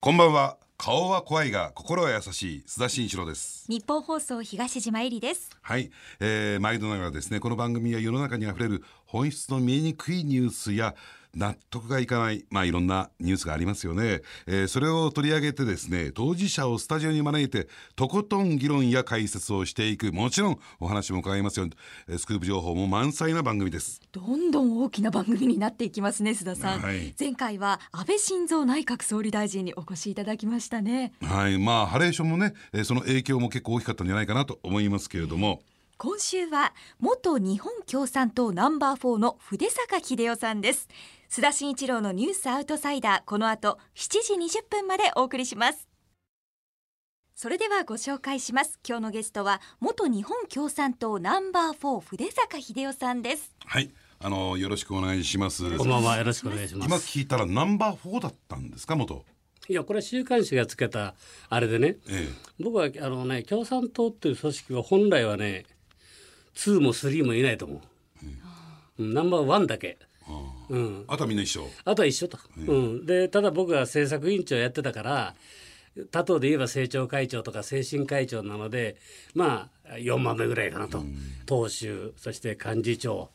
こんばんは。顔は怖いが心は優しい。須田慎一郎です。日本放送東島えりです。はい、えー、毎度ながらですね。この番組は世の中にあふれる本質の見えにくいニュースや納得がいかないまあいろんなニュースがありますよね、えー、それを取り上げてですね当事者をスタジオに招いてとことん議論や解説をしていく。もちろんお話も伺いますよ。スクープ情報も満載な番組です。どんどん大きな番組になっていきますね須田さん、はい、前回は安倍晋三内閣総理大臣にお越しいただきましたね。はい。まあハレーションもねその影響も結構大きかったんじゃないかなと思いますけれども、今週は元日本共産党ナンバー4の筆坂秀夫さんです須田慎一郎のニュースアウトサイダーこの後7時20分までお送りします。それではご紹介します。今日のゲストは元日本共産党ナンバー4筆坂秀夫さんです。はい。あのよろしくお願いします。こんばんは。よろしくお願いします。今聞いたらナンバー4だったんですか？元。いやこれは週刊誌がつけたあれでね、ええ、僕はあのね共産党っていう組織は本来はね2も3もいないと思う、うん、ナンバーワンだけ、うん、あとはみんな一緒？あとは一緒と、うん、でただ僕は政策委員長やってたから他党で言えば政調会長とか精神会長なのでまあ4番目ぐらいかなと、党首そして幹事長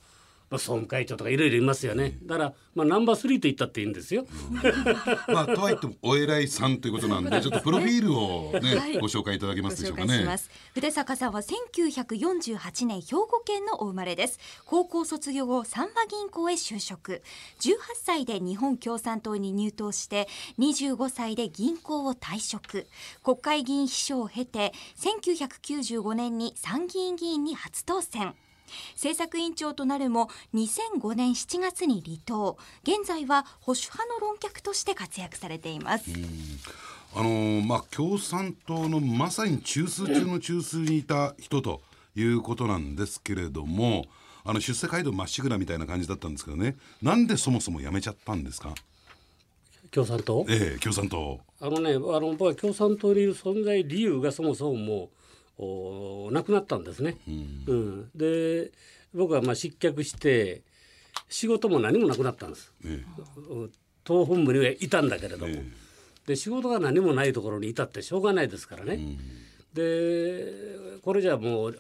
まあ、総務会長とかいろいろいますよね、だから、まあ、ナンバースリーと言ったっていいんですよ。まあ、とはいってもお偉いさんということなんでちょっとプロフィールをね、はい、ご紹介いただけますでしょうかね。筆坂さんは1948年兵庫県のお生まれです。高校卒業後三和銀行へ就職。18歳で日本共産党に入党して25歳で銀行を退職。国会議員秘書を経て1995年に参議院議員に初当選政策委員長となるも2005年7月に離党。現在は保守派の論客として活躍されています。あのー、まあ、共産党のまさに中枢中の中枢にいた人ということなんですけれどもあの出世街道まっしぐらみたいな感じだったんですけどね。なんでそもそも辞めちゃったんですか？共産党？ええ共産党あのねあの僕は共産党にいる存在理由がそもそももうお亡くなったんですね。うん、うん、で僕はまあ失脚して仕事も何もなくなったんです。ええ、党本部にはいたんだけれども、え、で仕事が何もないところにいたってしょうがないですからね。うん、でこれじゃもう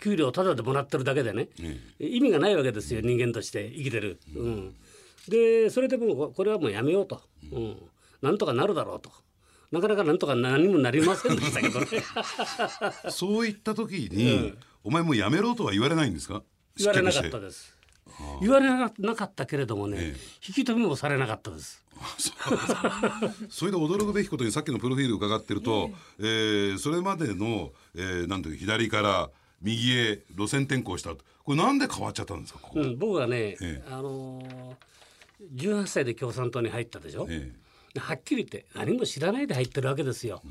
給料ただでもらってるだけでね、意味がないわけですよ人間として生きてる。うん、でそれでもこれはもうやめようと、うん、なんとかなるだろうと。なかなかなんとか何もなりませんでしたけどね。そういった時に、うん、お前もうやめろとは言われないんですか？言われなかったです。言われなかったけれどもね、ええ、引き止めもされなかったです。それで驚くべきことにさっきのプロフィール伺ってると、えー、それまでの、えー、なんていう左から右へ路線転向したこれなんで変わっちゃったんですかうん、僕はね、ええ、あのー、18歳で共産党に入ったでしょ、ええはっきり言って何も知らないで入ってるわけですよ。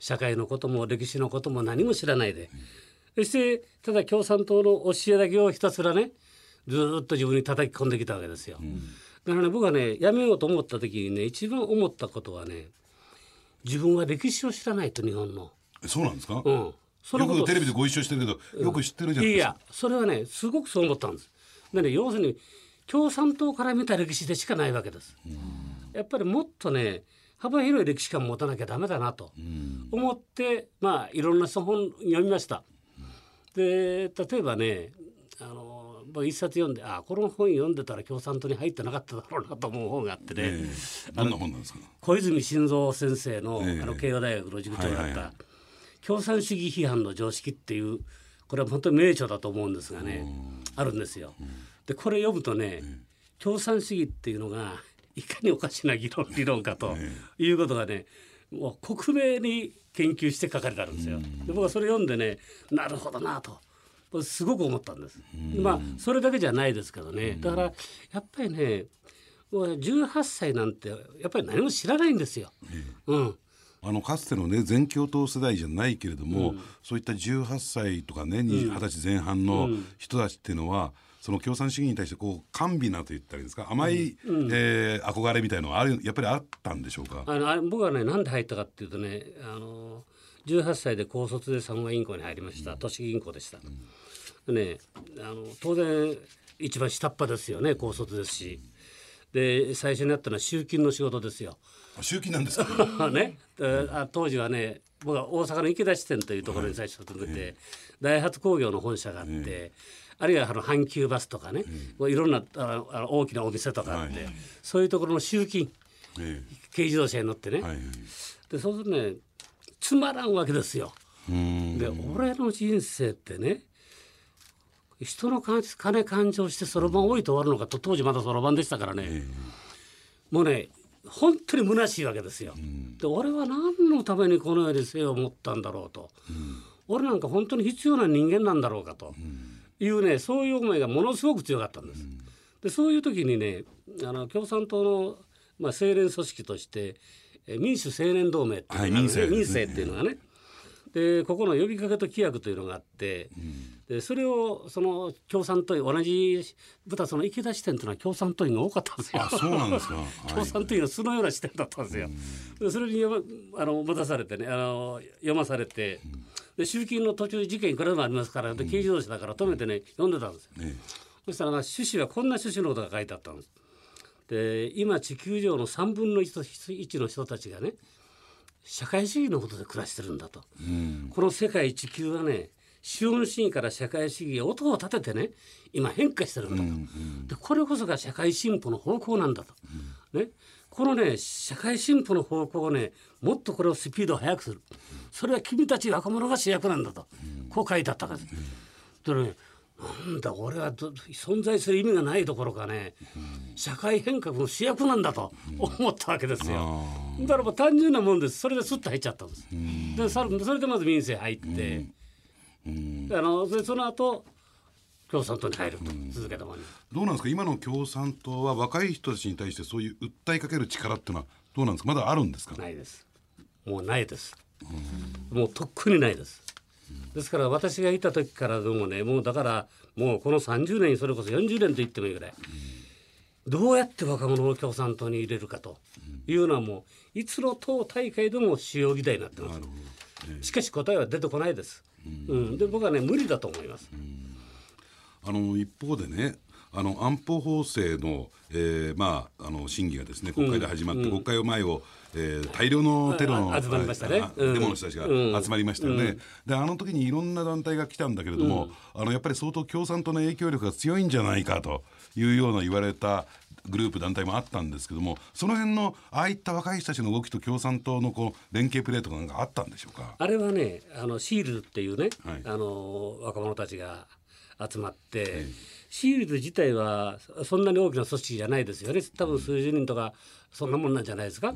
社会のことも歴史のことも何も知らないで。そしてただ共産党の教えだけをひたすらねずっと自分に叩き込んできたわけですよ。だからね僕はねやめようと思った時にね一番思ったことはね自分は歴史を知らないと日本の。そうなんですか、うん、そよくテレビでご一緒してるけど、よく知ってるじゃないですか。いやそれはねすごくそう思ったんです。でね要するに共産党から見た歴史でしかないわけです。やっぱりもっとね幅広い歴史観を持たなきゃダメだなと思って、まあいろんな本読みました。で例えばねあの一冊読んであこの本読んでたら共産党に入ってなかっただろうなと思う本があってね、えー、どんな本なんですか？小泉進三先生の,、あの慶応大学の塾長だった、共産主義批判の常識」っていうこれは本当に名著だと思うんですがねあるんですよ。でこれ読むとね、共産主義っていうのがいかにおかしな議論理論かということがねもう克明に研究して書かれてあるんですよ。で僕はそれ読んでねなるほどなと。すごく思ったんです。まあそれだけじゃないですけどね。だからやっぱりね18歳なんてやっぱり何も知らないんですよ。うん。あのかつてのね全共闘世代じゃないけれども、うん、そういった18歳とかね二十歳前半の人たちっていうのは、その共産主義に対してこう甘美なと言ったらいいですか？甘い、うん、えー、憧れみたいのはあるやっぱりあったんでしょうか？あの僕はねなんで入ったかっていうとねあの18歳で高卒で産和銀行に入りました、都市銀行でした。うん、ねあの当然一番下っ端ですよね高卒ですし。で最初にやったのは集金の仕事ですよ。集金なんですか？ね、あ当時はね僕は大阪の池田支店というところに最初勤めて、ダイハツ工業の本社があって、あるいはあの阪急バスとかね、こういろんなあの大きなお店とかあって、はいそういうところの集金え軽自動車に乗ってね、えはいはい。でそうするとねつまらんわけですよ。で俺の人生ってね人の金金勘定してそろばん置いて終わるのかと当時まだそろばんでしたからね、もうね本当に虚しいわけですよ。で俺は何のためにこの世に生を持ったんだろうと、俺なんか本当に必要な人間なんだろうかというねそういう思いがものすごく強かったんです。でそういう時にねあの共産党の、まあ、青年組織としてえ民主青年同盟っていうはい民政民政っていうのがね。でここの呼びかけと規約というのがあって、でそれをその共産党員同じ豚その池田支店というのは共産党員が多かったんですよ。あそうなんですか、共産党員の巣のような視点だったんですよ。でそれにあの持たされてねあの読まされて、で集金の途中事件いくらでもありますからで軽自動車だから止めてね読ん。でたんですよ。えそしたらまあ趣旨はこんな趣旨のことが書いてあったんです。で今地球上の3分の 1, の人たちがね社会主義のことで暮らしてるんだと。えうん。この世界地球はね資本主義から社会主義へ音を立ててね今変化してるんだと、でこれこそが社会進歩の方向なんだと、ね、このね社会進歩の方向をねもっとこれをスピードを速くする。それは君たち若者が主役なんだと、こう書いてあったわけでねなんだ俺はど存在する意味がないどころかね、社会変革の主役なんだと思ったわけですよ。だからもう単純なもんです。それでスッと入っちゃったんです。でさそれでまず民政入って、あのそれその後共産党に入ると、続けたまに。どうなんですか？今の共産党は若い人たちに対してそういう訴えかける力っていうのはどうなんですか？まだあるんですか？ないです。もうないです。もうとっくにないです。ですから私がいた時からでもねもうだからもうこの30年それこそ40年と言ってもいいぐらい、どうやって若者を共産党に入れるかというのはもういつの党大会でも主要議題になってます。しかし答えは出てこないです。うん、で僕はね無理だと思います。あの一方でねあの安保法制の,、えーまあ、あの審議がですね国会で始まって、国会を前を、えー大量のテロのね。デモの人たちが集まりましたよね、であの時にいろんな団体が来たんだけれども、あのやっぱり相当共産党の影響力が強いんじゃないかというような言われたグループ団体もあったんですけどもその辺のああいった若い人たちの動きと共産党のこう連携プレーとかなんかあったんでしょうか？あれはねあのシールズっていうね、はい。あの若者たちが集まって、シールズ自体はそんなに大きな組織じゃないですよね多分数十人とかそんなもんなんじゃないですか。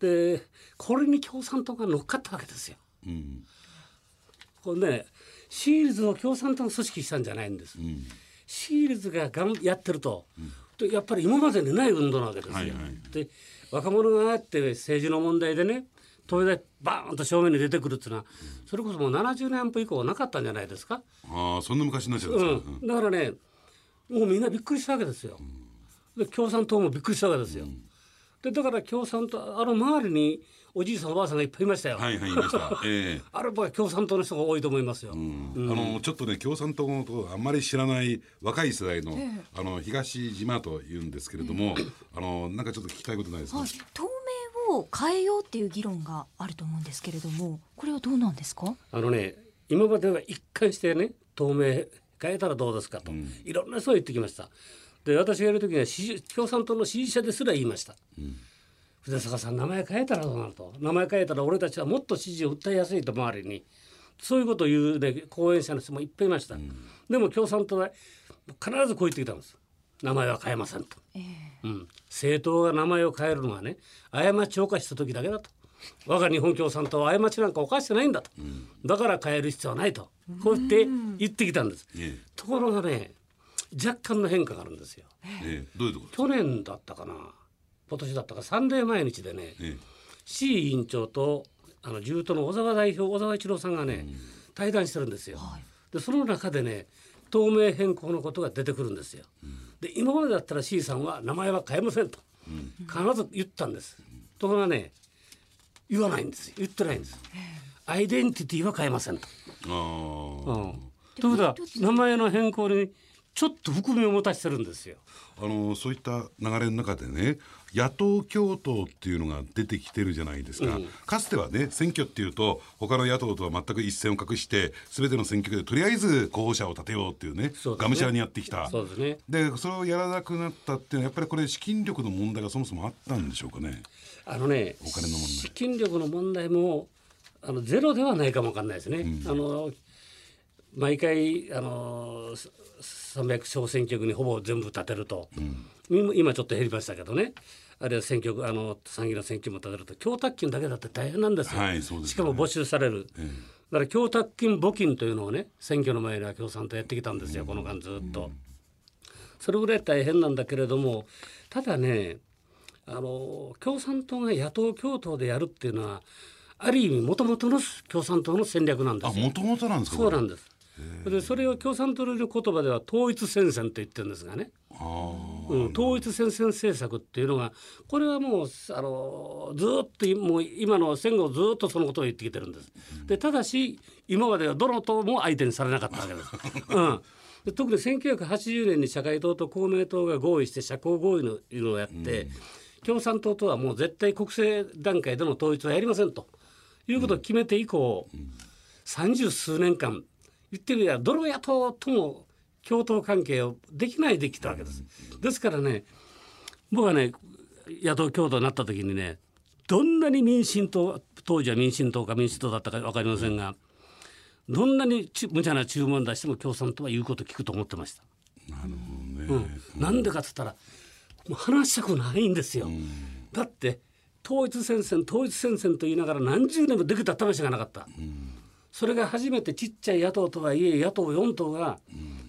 でこれに共産党が乗っかったわけですよ。うんこれねシールズを共産党の組織したんじゃないんです。シールズががんやってると、でやっぱり今までにない運動なわけですよ。はいはいで若者があって政治の問題でね東大バーンと正面に出てくるっていうのはそれこそもう70年以降なかったんじゃないですか。ああそんな昔になっちゃったんですか、うん、だからねもうみんなびっくりしたわけですよ。で共産党もびっくりしたわけですよ。でだから共産党あの周りにおじいさんおばあさんがいっぱいいましたよ。はいはいいました。ええ。あれ僕は共産党の人が多いと思いますよ。あのちょっとね共産党のことをあんまり知らない若い世代の,、あの東島というんですけれども、あのなんかちょっと聞きたいことないですか、はい、透明を変えようっていう議論があると思うんですけれどもこれはどうなんですか？あのね今までは一貫してね透明変えたらどうですかと、いろんな人が言ってきました。で私がいる時には支持共産党の支持者ですら言いました、筆坂さん名前変えたらどうなると？名前変えたら俺たちはもっと支持を訴えやすいと周りに。そういうことを言う、ね、講演者の人もいっぱいいました、でも共産党は必ずこう言ってきたんです名前は変えませんと、うん、政党が名前を変えるのはね過ちを犯した時だけだと。我が日本共産党は過ちなんか犯してないんだと、だから変える必要はないと。こうやって言ってきたんです、えところがね若干の変化があるんですよ。ええ。えどういうところ去年だったかな。今年だったか。サンデー毎日でね、え C 委員長とあの自由党の小沢代表小沢一郎さんがね、対談してるんですよ。でその中でね透明変更のことが出てくるんですよ。で今までだったら C さんは名前は変えませんと、必ず言ったんです。ところがね言わないんですよ言ってないんです。アイデンティティは変えませんと。ああ、うん、ということは名前の変更にちょっと含みを持たせてるんですよ。あのそういった流れの中でね野党共闘っていうのが出てきてるじゃないですか、かつてはね選挙っていうと他の野党とは全く一線を画して全ての選挙区でとりあえず候補者を立てようっていうねね。がむしゃらにやってきた。そうですね。でそれをやらなくなったっていうのはやっぱりこれ資金力の問題がそもそもあったんでしょうかね。あのねお金の問題。資金力の問題もあのゼロではないかもわかんないですね。あの毎回あの300小選挙区にほぼ全部立てると、今今ちょっと減りましたけどね。あるいは選挙区あの参議院の選挙も立てると供託金だけだって大変なんですよ、はいすね。しかも没収される、だから供託金募金というのをね選挙の前には共産党やってきたんですよ、この間ずっと。それぐらい大変なんだけれどもただねあの共産党が野党共闘でやるっていうのはある意味もともとの共産党の戦略なんですよ。あもともとなんですか？そうなんですでそれを共産党の言葉では統一戦線と言ってるんですがね、うん、統一戦線政策っていうのがこれはもうあのずっともう今の戦後ずっとそのことを言ってきてるんです。でただし今まではどの党も相手にされなかったわけです。うん。で特に1980年に社会党と公明党が合意して社交合意のいうのをやって、共産党とはもう絶対国政段階での統一はやりませんということを決めて以降、三十数年間言ってみればどの野党とも共闘関係をできないできたわけです。ですからね僕はね野党共闘になった時にねどんなに民進党当時は民進党か民主党だったか分かりませんがどんなにち無茶な注文出しても共産党は言うこと聞くと思ってました。うん、なんでかっつったらもう話したくないんですよ。だって統一戦線統一戦線と言いながら何十年もできた試しがなかった。それが初めてちっちゃい野党とはいえ野党4党が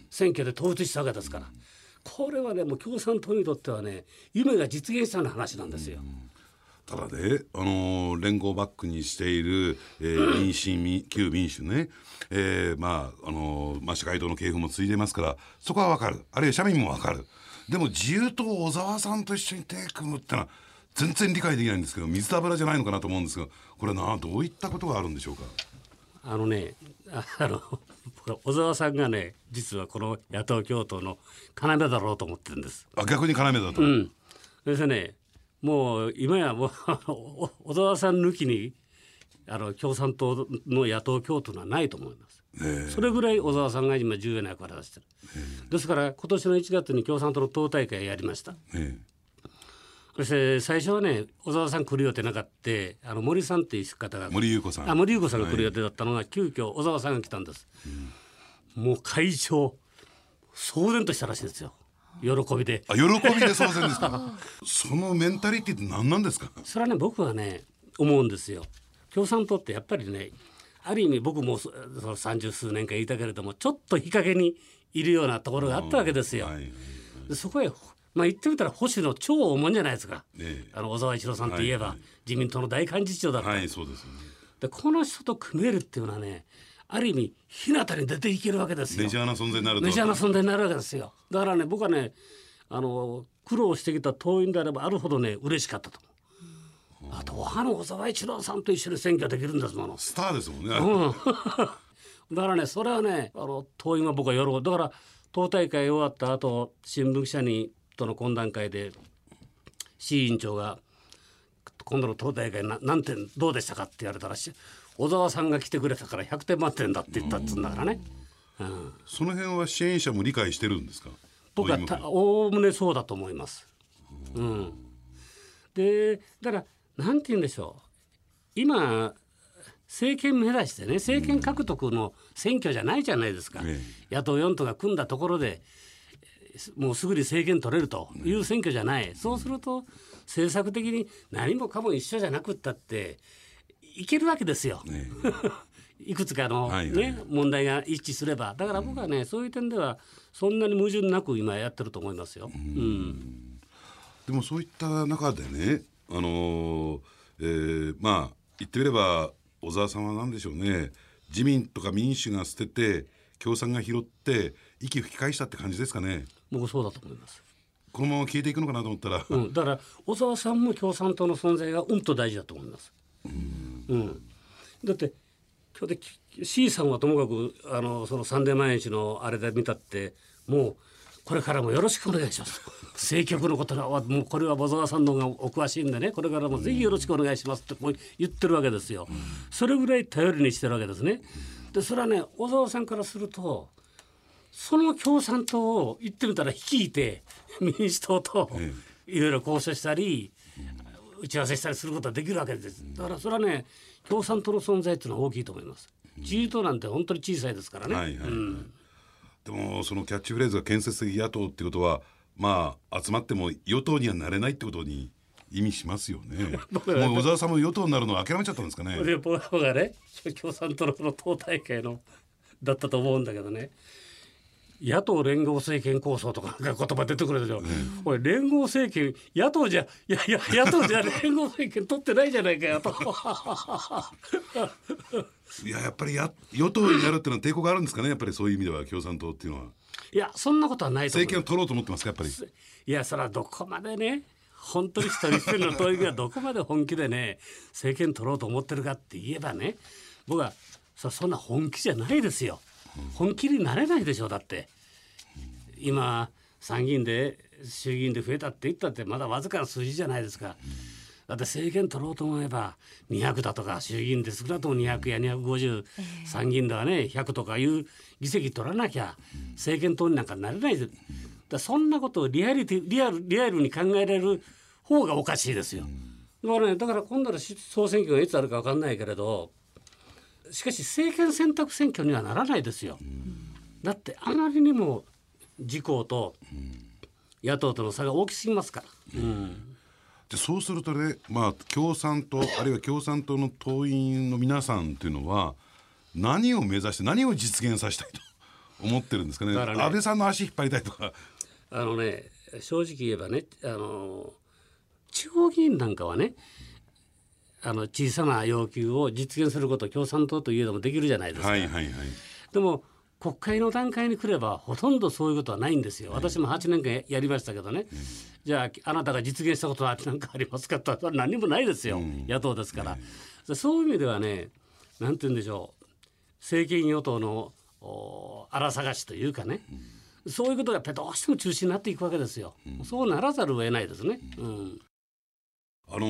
選挙で統一したわけですから、これはねもう共産党にとってはね夢が実現したような話なんですよ。ただね、あのー連合バックにしている、えー 民進民旧民主ね、えーまああのーまあ、社会党の系譜もついてますからそこは分かる。あるいは社民も分かる。でも自由党小沢さんと一緒に手組むってのは全然理解できないんですけど水と油じゃないのかなと思うんですがこれなどういったことがあるんでしょうか？あのねあ あの小沢さんがね実はこの野党共闘の要だろうと思ってるんです。あ逆に要だと、うん、ですねもう今やもう 小沢さん抜きにあの共産党の野党共闘はないと思います。それぐらい小沢さんが今重要な役割をしてる。ですから今年の1月に共産党の党大会やりました。えそして最初はね小沢さん来る予定なかってあの森さんっていう方が。え森裕子さん。あ森裕子さんが来る予定だったのが、急遽小沢さんが来たんです、もう会場騒然としたらしいですよ。喜びで。あ喜びで騒然ですか？そのメンタリティって何なんですか？それはね僕はね思うんですよ。共産党ってやっぱりねある意味僕もそその三十数年間いたけれどもちょっと日陰にいるようなところがあったわけですよ、はい。でそこへまあ言ってみたら保守の超大物じゃないですか、ええ。あの小沢一郎さんといえば、はい自民党の大幹事長だった、はいそうですでこの人と組めるっていうのはねある意味日向に出ていけるわけですよ。メジャーな存在になると。メジャーな存在になるわけですよ。だからね僕はねあの苦労してきた党員であればあるほどね嬉しかったとあとあの小沢一郎さんと一緒に選挙できるんですもの。スターですもんね、うん。だからねそれはねあの党員は僕は喜ぶ。だから党大会終わった後新聞記者にとの懇談会で市委員長が「今度の党大会な何点どうでしたか?」って言われたらし小沢さんが来てくれたから100点満点だって言ったっつうんだからね、うん、その辺は支援者も理解してるんですか？僕はたおおむねそうだと思います。うん、でだからなんて言うんでしょう。今政権目指してね政権獲得の選挙じゃないじゃないですか、え野党4党が組んだところでもうすぐに政権取れるという選挙じゃない、そうすると政策的に何もかも一緒じゃなくったっていけるわけですよ。え。いくつかの、ねはいはい。問題が一致すれば。だから僕はね、そういう点ではそんなに矛盾なく今やってると思いますよ。うん。でもそういった中でね、あのーえーまあ言ってみれば小沢さんは何でしょうね。自民とか民主が捨てて共産が拾って息吹き返したって感じですかね僕そうだと思います。このまま消えていくのかなと思ったら、うん、だから小沢さんも共産党の存在がうんと大事だと思います。うんだって今日で C さんはともかくあのそのサンデー毎日のあれで見たってもうこれからもよろしくお願いします。政局のことはもうこれは小沢さんの方がお詳しいんでねこれからもぜひよろしくお願いしますってこう言ってるわけですよ。それぐらい頼りにしてるわけですね。でそれはね小沢さんからするとその共産党を言ってみたら率いて民主党といろいろ交渉したり打ち合わせしたりすることができるわけです。だからそれはね共産党の存在っていうのは大きいと思います。自由党なんて本当に小さいですからね、はいはいうん。でもそのキャッチフレーズが建設的野党ってことはまあ集まっても与党にはなれないってことに意味しますよね。もう小沢さんも与党になるの諦めちゃったんですかね。で僕がね共産党の党大会のだったと思うんだけどね野党連合政権構想とか言葉出てくるでしょ、おい連合政権野党じゃいやいや野党じゃ連合政権取ってないじゃないかよと。いややっぱりや与党になるっていうのは抵抗があるんですかねやっぱりそういう意味では共産党っていうのは。いやそんなことはないと政権を取ろうと思ってますかやっぱり。いやそれはどこまでね本当に一人一人の党員がどこまで本気でね政権取ろうと思ってるかって言えばね僕はそそんな本気じゃないですよ本気になれないでしょだって今参議院で衆議院で増えたって言ったってまだわずかな数字じゃないですか。だって政権取ろうと思えば200だとか衆議院で少なくとも200や250、参議院ではね100とかいう議席取らなきゃ政権党になんかなれないで、だそんなことをリアリティリアルリアルに考えられる方がおかしいですよ。だからねだから今度の総選挙がいつあるか分かんないけれどしかし政権選択選挙にはならないですよ。だってあまりにも自公と野党との差が大きすぎますから。うんでそうするとね、まあ、共産党あるいは共産党の党員の皆さんっていうのは何を目指して何を実現させたいと 思ってるんですかねね安倍さんの足引っ張りたいとか。あのね正直言えばねあの地方議員なんかはねあの小さな要求を実現すること共産党といえどもできるじゃないですか。はいはいはい。でも国会の段階に来ればほとんどそういうことはないんですよ。私も8年間やりましたけどね、じゃああなたが実現したことは何かありますかとは何にもないですよ、野党ですから、そういう意味ではねなんて言うんでしょう。政権与党のお荒探しというかね、そういうことがやっぱりどうしても中心になっていくわけですよ。そうならざるを得ないですね。うんあの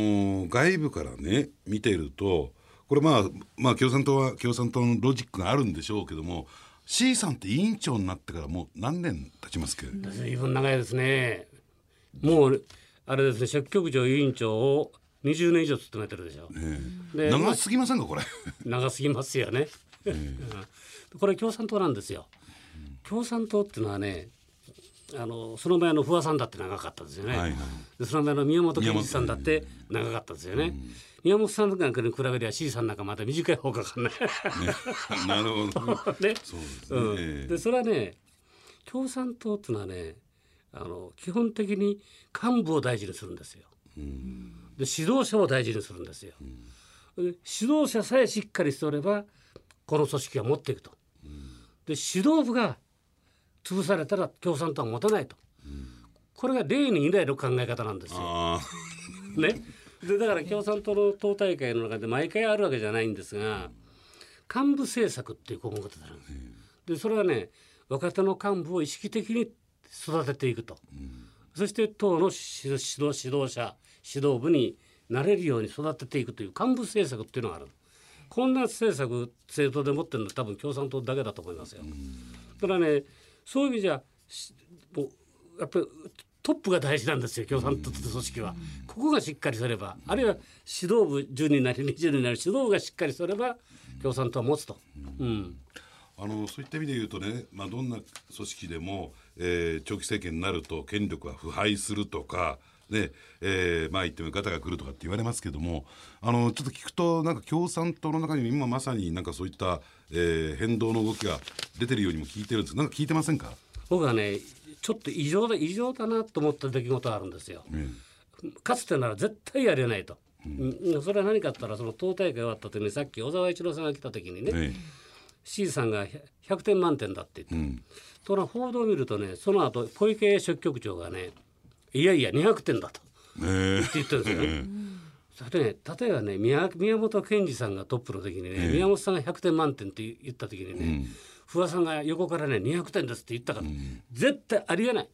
ー外部からね見ているとこれまあまあ共産党は共産党のロジックがあるんでしょうけども C さんって委員長になってからもう何年経ちますけ？ど、随分長いですね。もうあれですね、書記局長委員長を20年以上務めてるでしょ。で長すぎませんかこれ？長すぎますよね。うんこれ共産党なんですよ。共産党っていうのはね、あのその前の不破さんだって長かったですよね。はいはいでその前の宮本健二さんだって長かったですよね。宮本さんなんかに比べりゃ C さんなんかまた短い方がかかんない。なるほど。ね。そうですね。うん、でそれはね共産党っていうのはねあの基本的に幹部を大事にするんですよ。で指導者を大事にするんですよ。で指導者さえしっかりしておればこの組織は持っていくと。で指導部が潰されたら共産党は持たないと。これが例に以来の考え方なんですよ。あ ね、でだから共産党の党大会の中で毎回あるわけじゃないんですが幹部政策っていう項目があるんです。でそれはね若手の幹部を意識的に育てていくと、そして党の指導指導者指導部になれるように育てていくという幹部政策っていうのがあるこんな政策政党で持ってるのは多分共産党だけだと思いますよ。だからねそういう意味じゃやっぱりトップが大事なんですよ共産党という組織は。ここがしっかりすればあるいは指導部10人なり20人なり指導部がしっかりすれば共産党は持つと。うんあのそういった意味で言うとね、まあ、どんな組織でも、えー長期政権になると権力は腐敗するとか、ねえーまあ言ってもガタが来るとかって言われますけどもあのちょっと聞くとなんか共産党の中にも今まさになんかそういった、えー変動の動きが出てるようにも聞いてるんです。なんか聞いてませんか、僕はねちょっと異常だ異常だなと思った出来事があるんですよ。かつてなら絶対やれないと。うん。それは何かって言ったらその党大会終わった時にさっき小沢一郎さんが来た時にね、え C さんが100点満点だって言って、ところが報道を見るとねその後小池書記局長がねいやいや200点だと。ええ。って言ってるんですよね。例えばね宮宮本賢治さんがトップの時にね、宮本さんが100点満点って言った時にね、不破さんが横からね200点ですって言ったから、絶対ありえない。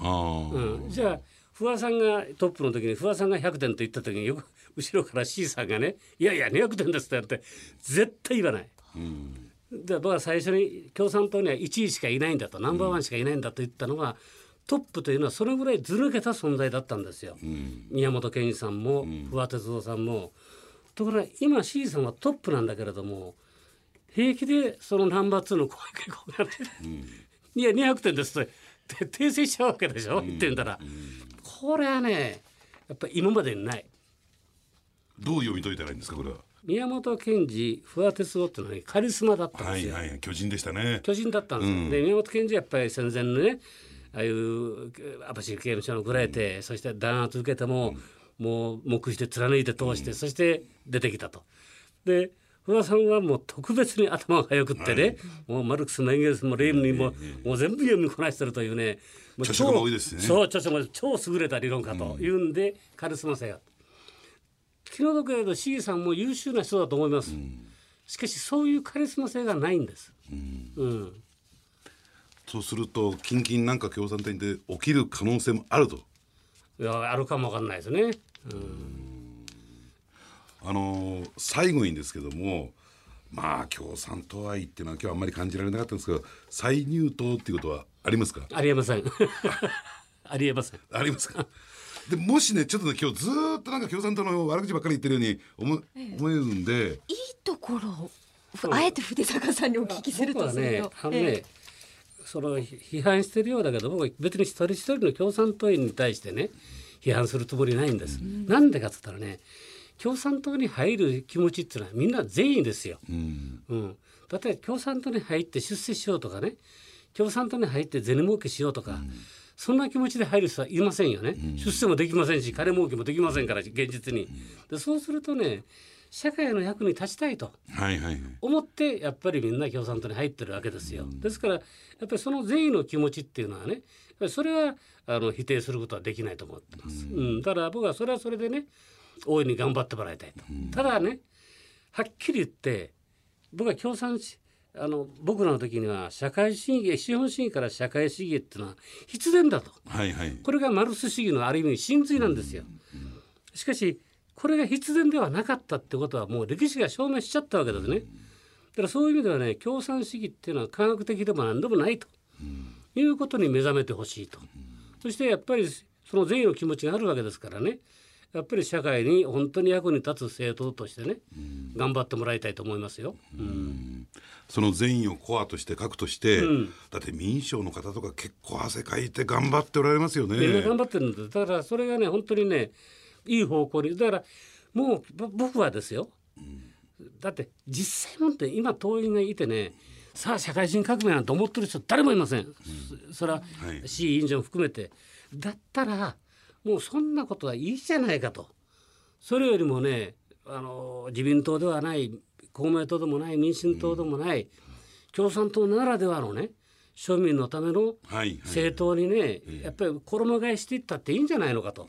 うん、じゃあ不破さんがトップの時に不破さんが100点と言った時によく後ろから C さんがね「いやいや200点です」って言って絶対言わない。うん。で僕は最初に共産党には1位しかいないんだとナンバーワンしかいないんだと言ったのは、トップというのはそれぐらいずるけた存在だったんですよ。うん、宮本健二さんも不破鉄道さんも。ところが今 C さんはトップなんだけれども平気でそのナンバー2の声がこううん、いや200点ですと訂正しちゃうわけでしょ、うん、言ってんだら、これはねやっぱり今までにない。どう読み解いたらいいんですかこれは？宮本賢治不破鉄夫っていうのは、ね、カリスマだったんですよ、はいはい、巨人でしたね。巨人だったんですよ、うん、で宮本賢治やっぱり戦前のねああいう網走刑務所のぐらえて、うん、そして弾圧受けても、うん、もう目視で貫いて通して、そして出てきたと。で不破さんはもう特別に頭が良くってね、はい、もうマルクスもエンゲルスもレームにも,、もう全部読みこなしてるというね著書も多いですね。そう著書も超優れた理論家というんで、カリスマ性が気の毒だけど C さんも優秀な人だと思います、うん、しかしそういうカリスマ性がないんです、うん、うん、そうすると近々なんか共産党で起きる可能性もあると。いやあるかもわかんないですね、うん、あのー、最後にですけどもまあ共産党愛っていうのは今日あんまり感じられなかったんですけど再入党っていうことはありますか？ありえません。ありえません。ありますか？でもしねちょっとね今日ずっとなんか共産党の悪口ばっかり言ってるように思,、思えるんで。いいところをあえて筆坂さんにお聞きするとすると。あのね、その批判してるようだけど僕は別に一人一人の共産党員に対してね批判するつもりないんです。な、んでかっつったらね共産党に入る気持ちっていうのはみんな全員ですよ。うん、うん、例えば共産党に入って出世しようとかね共産党に入って銭儲けしようとか、うん。そんな気持ちで入る人はいませんよね、うん、出世もできませんし金儲けもできませんから現実に。でそうするとね社会の役に立ちたいと思ってやっぱりみんな共産党に入ってるわけですよ。ですからやっぱりその善意の気持ちっていうのはねそれはあの否定することはできないと思ってます。うん、だから僕はそれはそれでね大いに頑張ってもらいたいと。ただねはっきり言って僕は共産あの僕らの時には社会主義資本主義から社会主義っていうのは必然だと、はいはい、これがマルス主義のある意味真髄なんですよ。しかしこれが必然ではなかったってことはもう歴史が証明しちゃったわけですね。だからそういう意味ではね共産主義っていうのは科学的でも何でもないということに目覚めてほしいと。そしてやっぱりその善意の気持ちがあるわけですからねやっぱり社会に本当に役に立つ政党としてね、頑張ってもらいたいと思いますよ。うんその善意をコアとして核として、うん、だって民商の方とか結構汗かいて頑張っておられますよね。みんな頑張ってるんですだからそれがね本当にねいい方向に。だからもう僕はですよ、うん、だって実際もって今党員がいてねさあ社会人革命なんて思ってる人誰もいません、うん、それは C 委員長も含めて。だったらもうそんなことはいいじゃないかと。それよりもねあの自民党ではない公明党でもない民進党でもない、うん、共産党ならではのね庶民のための政党にね、はいはい、やっぱり衣替えしていったっていいんじゃないのかと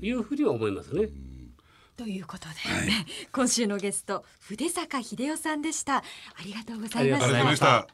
いうふうには思いますね。ということで、はい、今週のゲスト筆坂秀夫さんでした。ありがとうございました。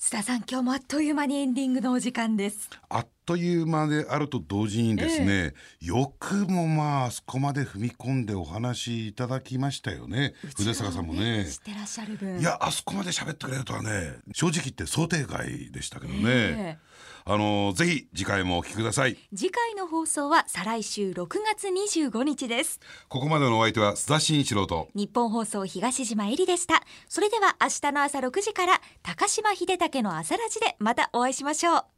須田さん今日もあっという間にエンディングのお時間です。あっという間であると同時にですね、えー、よくもまああそこまで踏み込んでお話いただきましたよね。筆坂さんもね。知ってらっしゃる分。いやあそこまで喋ってくれるとはね正直言って想定外でしたけどね、えーあのぜひ次回もお聞きください。次回の放送は再来週6月25日です。ここまでのお相手は須田慎一郎と。日本放送東島えりでした。それでは明日の朝6時から高島秀武の朝ラジでまたお会いしましょう